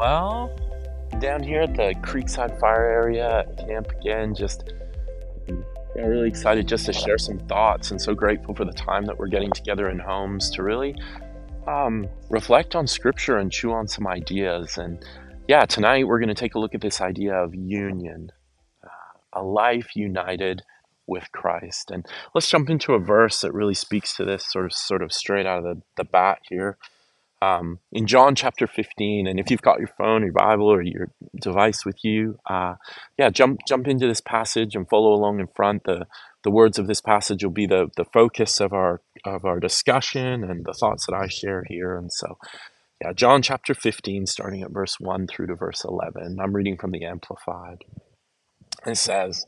Well, down here at the Creekside Fire Area camp again, just yeah, really excited just to share some thoughts and so grateful for the time that we're getting together in homes to really um, reflect on scripture and chew on some ideas. And yeah, tonight we're going to take a look at this idea of union, uh, a life united with Christ. And let's jump into a verse that really speaks to this sort of sort of straight out of the, the bat here um, in John chapter 15. And if you've got your phone, your Bible, or your device with you, uh, yeah, jump jump into this passage and follow along in front. The the words of this passage will be the the focus of our of our discussion and the thoughts that I share here. And so, yeah, John chapter 15, starting at verse 1 through to verse 11. I'm reading from the Amplified. It says,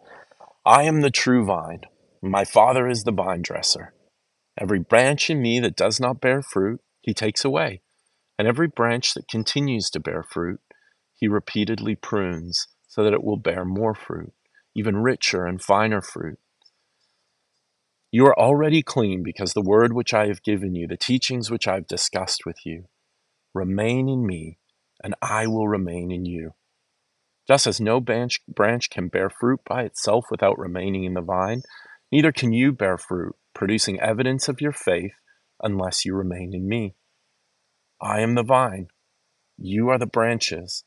I am the true vine. My Father is the vine dresser. Every branch in me that does not bear fruit, he takes away. And every branch that continues to bear fruit, he repeatedly prunes so that it will bear more fruit, even richer and finer fruit. You are already clean because the word which I have given you, the teachings which I have discussed with you, remain in me, and I will remain in you. Just as no branch, branch can bear fruit by itself without remaining in the vine, neither can you bear fruit, producing evidence of your faith, unless you remain in me. I am the vine, you are the branches.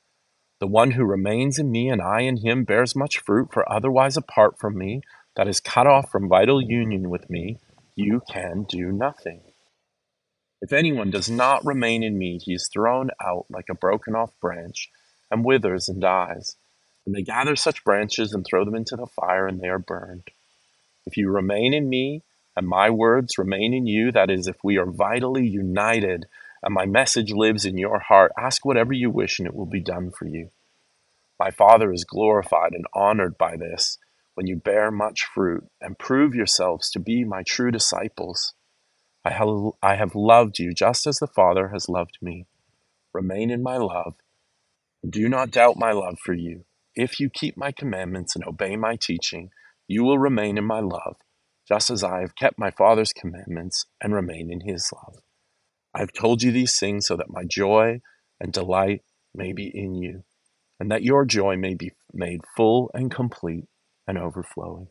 The one who remains in me and I in him bears much fruit, for otherwise, apart from me, that is cut off from vital union with me, you can do nothing. If anyone does not remain in me, he is thrown out like a broken off branch and withers and dies. And they gather such branches and throw them into the fire, and they are burned. If you remain in me, and my words remain in you, that is, if we are vitally united and my message lives in your heart, ask whatever you wish and it will be done for you. My Father is glorified and honored by this when you bear much fruit and prove yourselves to be my true disciples. I have, I have loved you just as the Father has loved me. Remain in my love. Do not doubt my love for you. If you keep my commandments and obey my teaching, you will remain in my love just as I have kept my Father's commandments and remain in his love. I have told you these things so that my joy and delight may be in you, and that your joy may be made full and complete and overflowing.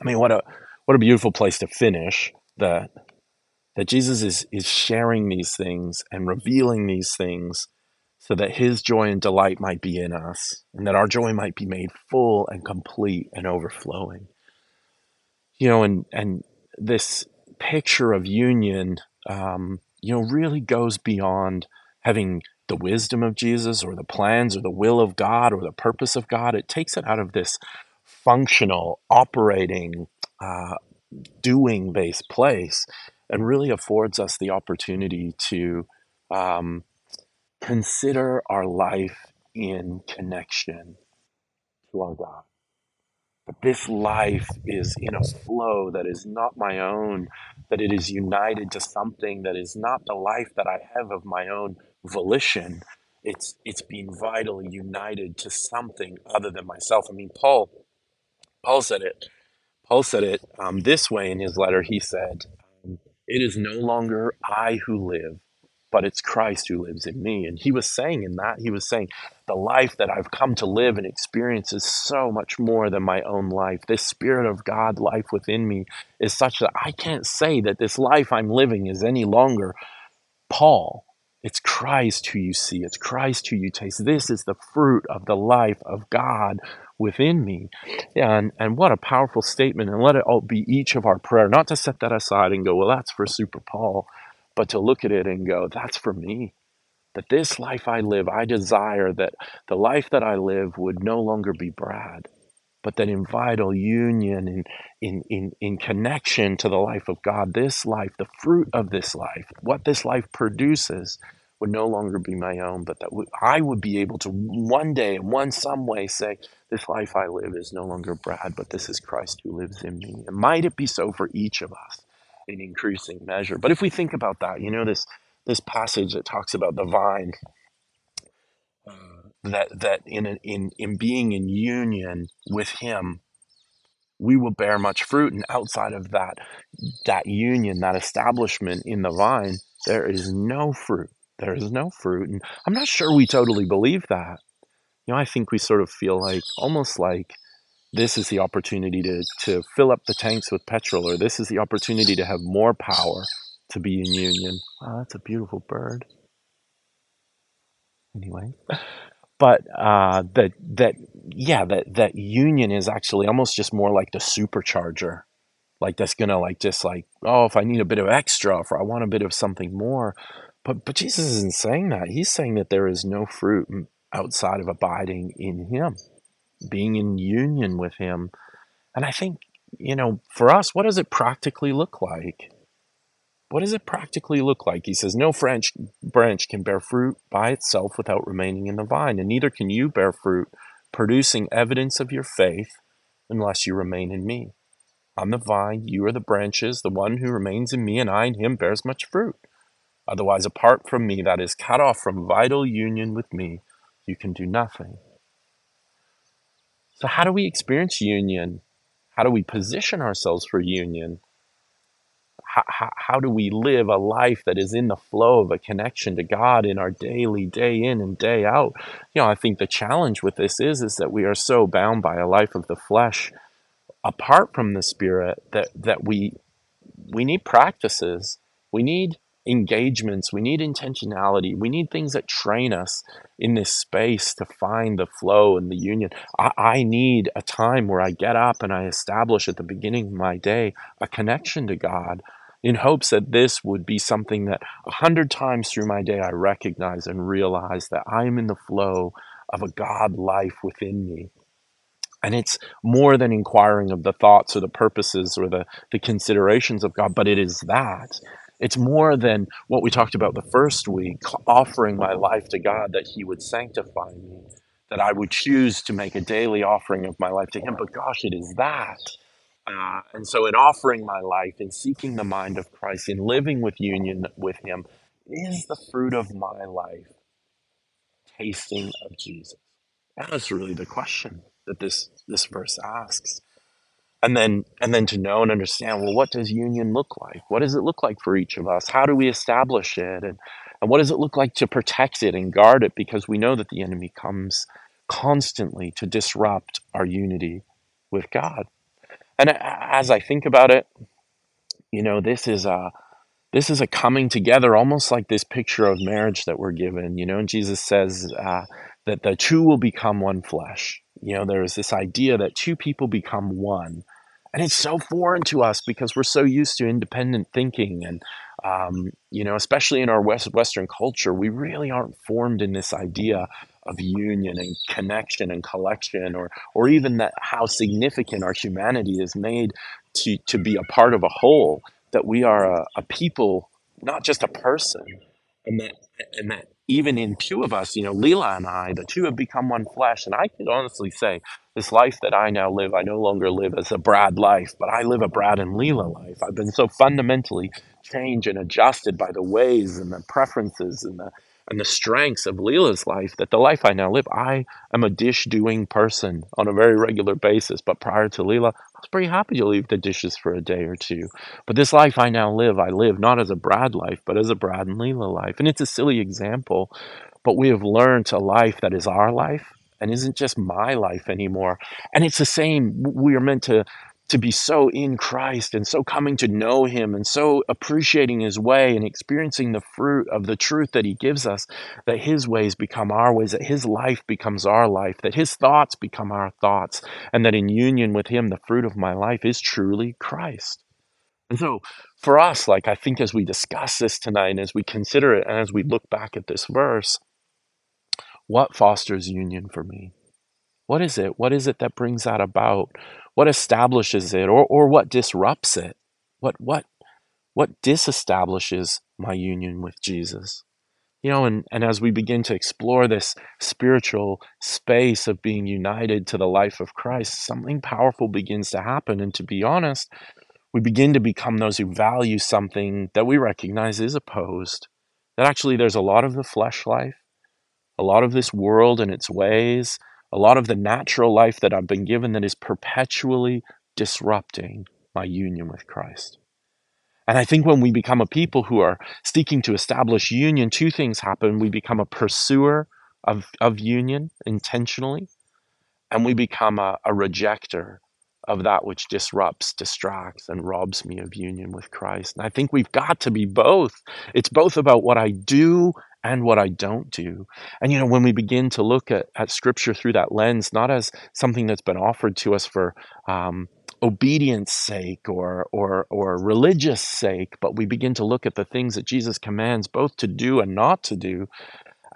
I mean, what a what a beautiful place to finish that that Jesus is is sharing these things and revealing these things so that his joy and delight might be in us and that our joy might be made full and complete and overflowing you know, and and this picture of union, um, you know, really goes beyond having the wisdom of Jesus or the plans or the will of God or the purpose of God. It takes it out of this functional, operating, uh, doing based place and really affords us the opportunity to um, consider our life in connection to our God. But this life is in a flow that is not my own, that it is united to something that is not the life that I have of my own volition. It's it's being vitally united to something other than myself. I mean, Paul Paul said it. Paul said it um, this way in his letter. He said, "It is no longer I who live, but it's Christ who lives in me. And he was saying in that, he was saying, the life that I've come to live and experience is so much more than my own life. This Spirit of God life within me is such that I can't say that this life I'm living is any longer Paul. It's Christ who you see, it's Christ who you taste. This is the fruit of the life of God within me. And, and what a powerful statement. And let it all be each of our prayer, not to set that aside and go, well, that's for Super Paul but to look at it and go, that's for me. That this life I live, I desire that the life that I live would no longer be Brad, but that in vital union, in, in, in, in connection to the life of God, this life, the fruit of this life, what this life produces, would no longer be my own, but that I would be able to one day, in one some way, say, This life I live is no longer Brad, but this is Christ who lives in me. And might it be so for each of us? In increasing measure. But if we think about that, you know, this this passage that talks about the vine, uh, that that in in in being in union with Him, we will bear much fruit, and outside of that that union, that establishment in the vine, there is no fruit. there is no fruit. And I'm not sure we totally believe that. You know, I think we sort of feel like almost like this is the opportunity to, to fill up the tanks with petrol, or this is the opportunity to have more power to be in union. Wow, that's a beautiful bird. Anyway, but uh, that that yeah, that that union is actually almost just more like the supercharger, like that's gonna like just like oh, if I need a bit of extra, if I want a bit of something more, but but Jesus isn't saying that. He's saying that there is no fruit outside of abiding in Him being in union with Him. And I think, you know, for us, what does it practically look like? What does it practically look like? He says, No French branch can bear fruit by itself without remaining in the vine, and neither can you bear fruit, producing evidence of your faith, unless you remain in me. I'm the vine, you are the branches. The one who remains in me and I in him bears much fruit. Otherwise, apart from me, that is cut off from vital union with me, you can do nothing. So, how do we experience union? How do we position ourselves for union? How, how, how, do we live a life that is in the flow of a connection to God in our daily, day in and day out? You know, I think the challenge with this is, is that we are so bound by a life of the flesh apart from the spirit that, that we, we need practices. We need engagements, we need intentionality, we need things that train us in this space to find the flow and the union. I, I, need a time where I get up and I establish at the beginning of my day a connection to God in hopes that this would be something that a hundred times through my day I recognize and realize that I am in the flow of a God life within me. And it's more than inquiring of the thoughts or the purposes or the, the considerations of God, but it is that. It's more than what we talked about the first week, offering my life to God that He would sanctify me, that I would choose to make a daily offering of my life to Him. But gosh, it is that. Uh, and so, in offering my life, in seeking the mind of Christ, in living with union with Him, is the fruit of my life tasting of Jesus? That is really the question that this, this verse asks and then and then to know and understand well what does union look like? What does it look like for each of us? How do we establish it? And and what does it look like to protect it and guard it? Because we know that the enemy comes constantly to disrupt our unity with god. And as i think about it you know this is a this is a coming together almost like this picture of marriage that we're given. You know and jesus says uh, that the two will become one flesh you know there is this idea that two people become one and it's so foreign to us because we're so used to independent thinking and um, you know especially in our West, western culture we really aren't formed in this idea of union and connection and collection or or even that how significant our humanity is made to to be a part of a whole that we are a, a people not just a person and that and that even in two of us, you know, Leela and I, the two have become one flesh. And I can honestly say this life that I now live, I no longer live as a Brad life, but I live a Brad and Leela life. I've been so fundamentally changed and adjusted by the ways and the preferences and the and the strengths of Leela's life that the life I now live, I am a dish doing person on a very regular basis. But prior to Leela, I was pretty happy to leave the dishes for a day or two. But this life I now live, I live not as a Brad life, but as a Brad and Leela life. And it's a silly example, but we have learned a life that is our life and isn't just my life anymore. And it's the same. We are meant to to be so in Christ and so coming to know Him and so appreciating His way and experiencing the fruit of the truth that He gives us, that His ways become our ways, that His life becomes our life, that His thoughts become our thoughts, and that in union with Him, the fruit of my life is truly Christ. And so, for us, like I think as we discuss this tonight, and as we consider it, and as we look back at this verse, what fosters union for me? What is it? What is it that brings that about? What establishes it or, or what disrupts it? What what what disestablishes my union with Jesus? You know, and, and as we begin to explore this spiritual space of being united to the life of Christ, something powerful begins to happen. And to be honest, we begin to become those who value something that we recognize is opposed. That actually there's a lot of the flesh life, a lot of this world and its ways, a lot of the natural life that I've been given that is perpetually disrupting my union with Christ. And I think when we become a people who are seeking to establish union, two things happen. We become a pursuer of, of union intentionally, and we become a, a rejecter of that which disrupts, distracts, and robs me of union with Christ. And I think we've got to be both. It's both about what I do and what I don't do. And you know, when we begin to look at, at scripture through that lens, not as something that's been offered to us for um, obedience sake or, or, or religious sake, but we begin to look at the things that Jesus commands both to do and not to do,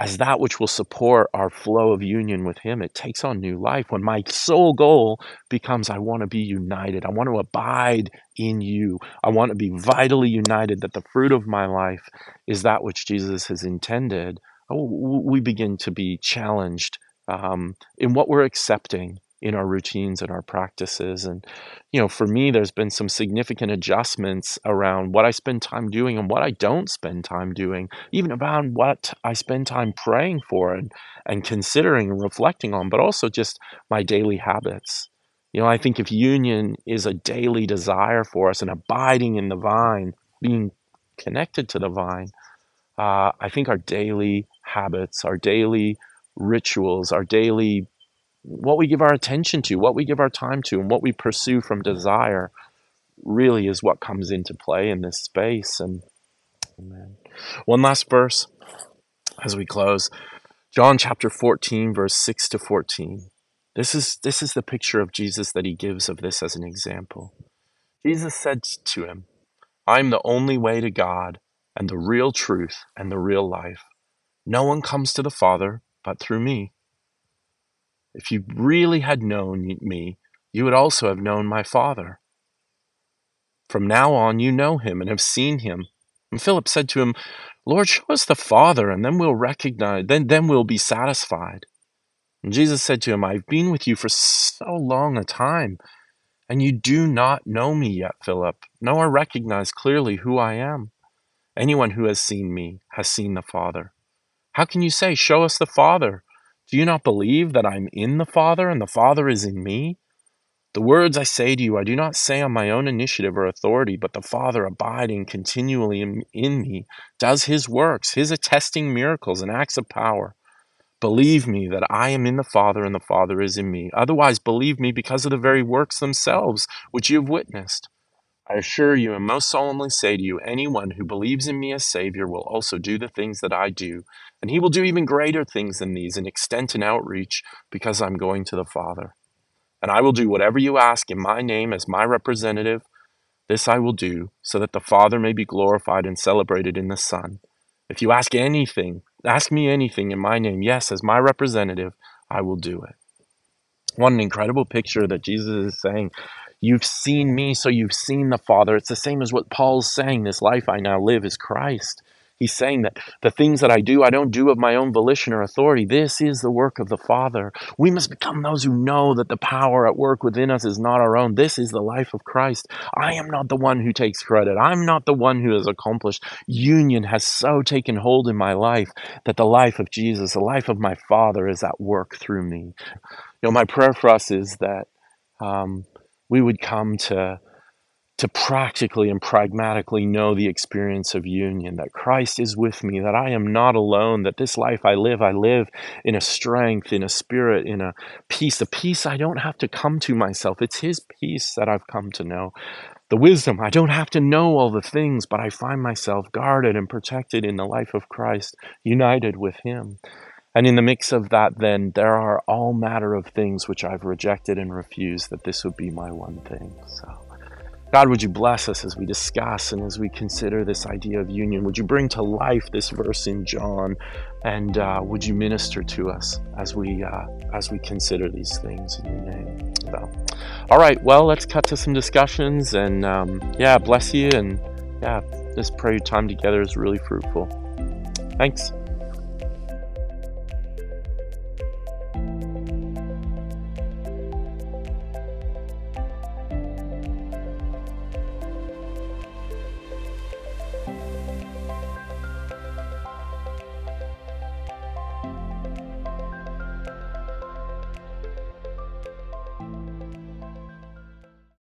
as that which will support our flow of union with Him, it takes on new life. When my sole goal becomes, I want to be united, I want to abide in you, I want to be vitally united, that the fruit of my life is that which Jesus has intended, oh, we begin to be challenged um, in what we're accepting in our routines and our practices. And, you know, for me, there's been some significant adjustments around what I spend time doing and what I don't spend time doing, even about what I spend time praying for and, and considering and reflecting on, but also just my daily habits. You know, I think if union is a daily desire for us and abiding in the vine, being connected to the vine, uh, I think our daily habits, our daily rituals, our daily what we give our attention to, what we give our time to, and what we pursue from desire really is what comes into play in this space. And amen. One last verse as we close. John chapter 14, verse 6 to 14. This is, this is the picture of Jesus that he gives of this as an example. Jesus said to him, I am the only way to God and the real truth and the real life. No one comes to the Father but through me. If you really had known me, you would also have known my Father. From now on, you know him and have seen him. And Philip said to him, Lord, show us the Father, and then we'll recognize, then, then we'll be satisfied. And Jesus said to him, I've been with you for so long a time, and you do not know me yet, Philip, nor recognize clearly who I am. Anyone who has seen me has seen the Father. How can you say, Show us the Father? Do you not believe that I'm in the Father and the Father is in me? The words I say to you, I do not say on my own initiative or authority, but the Father abiding continually in, in, me does his works, his attesting miracles and acts of power. Believe me that I am in the Father and the Father is in me. Otherwise, believe me because of the very works themselves which you have witnessed. I assure you and most solemnly say to you, anyone who believes in me as Savior will also do the things that I do, and he will do even greater things than these in extent and outreach because I'm going to the Father. And I will do whatever you ask in my name as my representative. This I will do so that the Father may be glorified and celebrated in the Son. If you ask anything, ask me anything in my name, yes, as my representative, I will do it. What an incredible picture that Jesus is saying You've seen me, so you've seen the Father. It's the same as what Paul's saying. This life I now live is Christ. He's saying that the things that I do, I don't do of my own volition or authority. This is the work of the Father. We must become those who know that the power at work within us is not our own. This is the life of Christ. I am not the one who takes credit. I'm not the one who has accomplished. Union has so taken hold in my life that the life of Jesus, the life of my Father, is at work through me. You know, my prayer for us is that um, we would come to to practically and pragmatically know the experience of union that Christ is with me, that I am not alone, that this life I live, I live in a strength, in a spirit, in a peace, a peace I don't have to come to myself. It's His peace that I've come to know. The wisdom, I don't have to know all the things, but I find myself guarded and protected in the life of Christ, united with Him. And in the mix of that, then, there are all matter of things which I've rejected and refused, that this would be my one thing. So, God, would you bless us as we discuss and as we consider this idea of union? Would you bring to life this verse in John, and uh, would you minister to us as we uh, as we consider these things in your name? So, all right, well, let's cut to some discussions, and um, yeah, bless you, and yeah, just pray your time together is really fruitful. Thanks.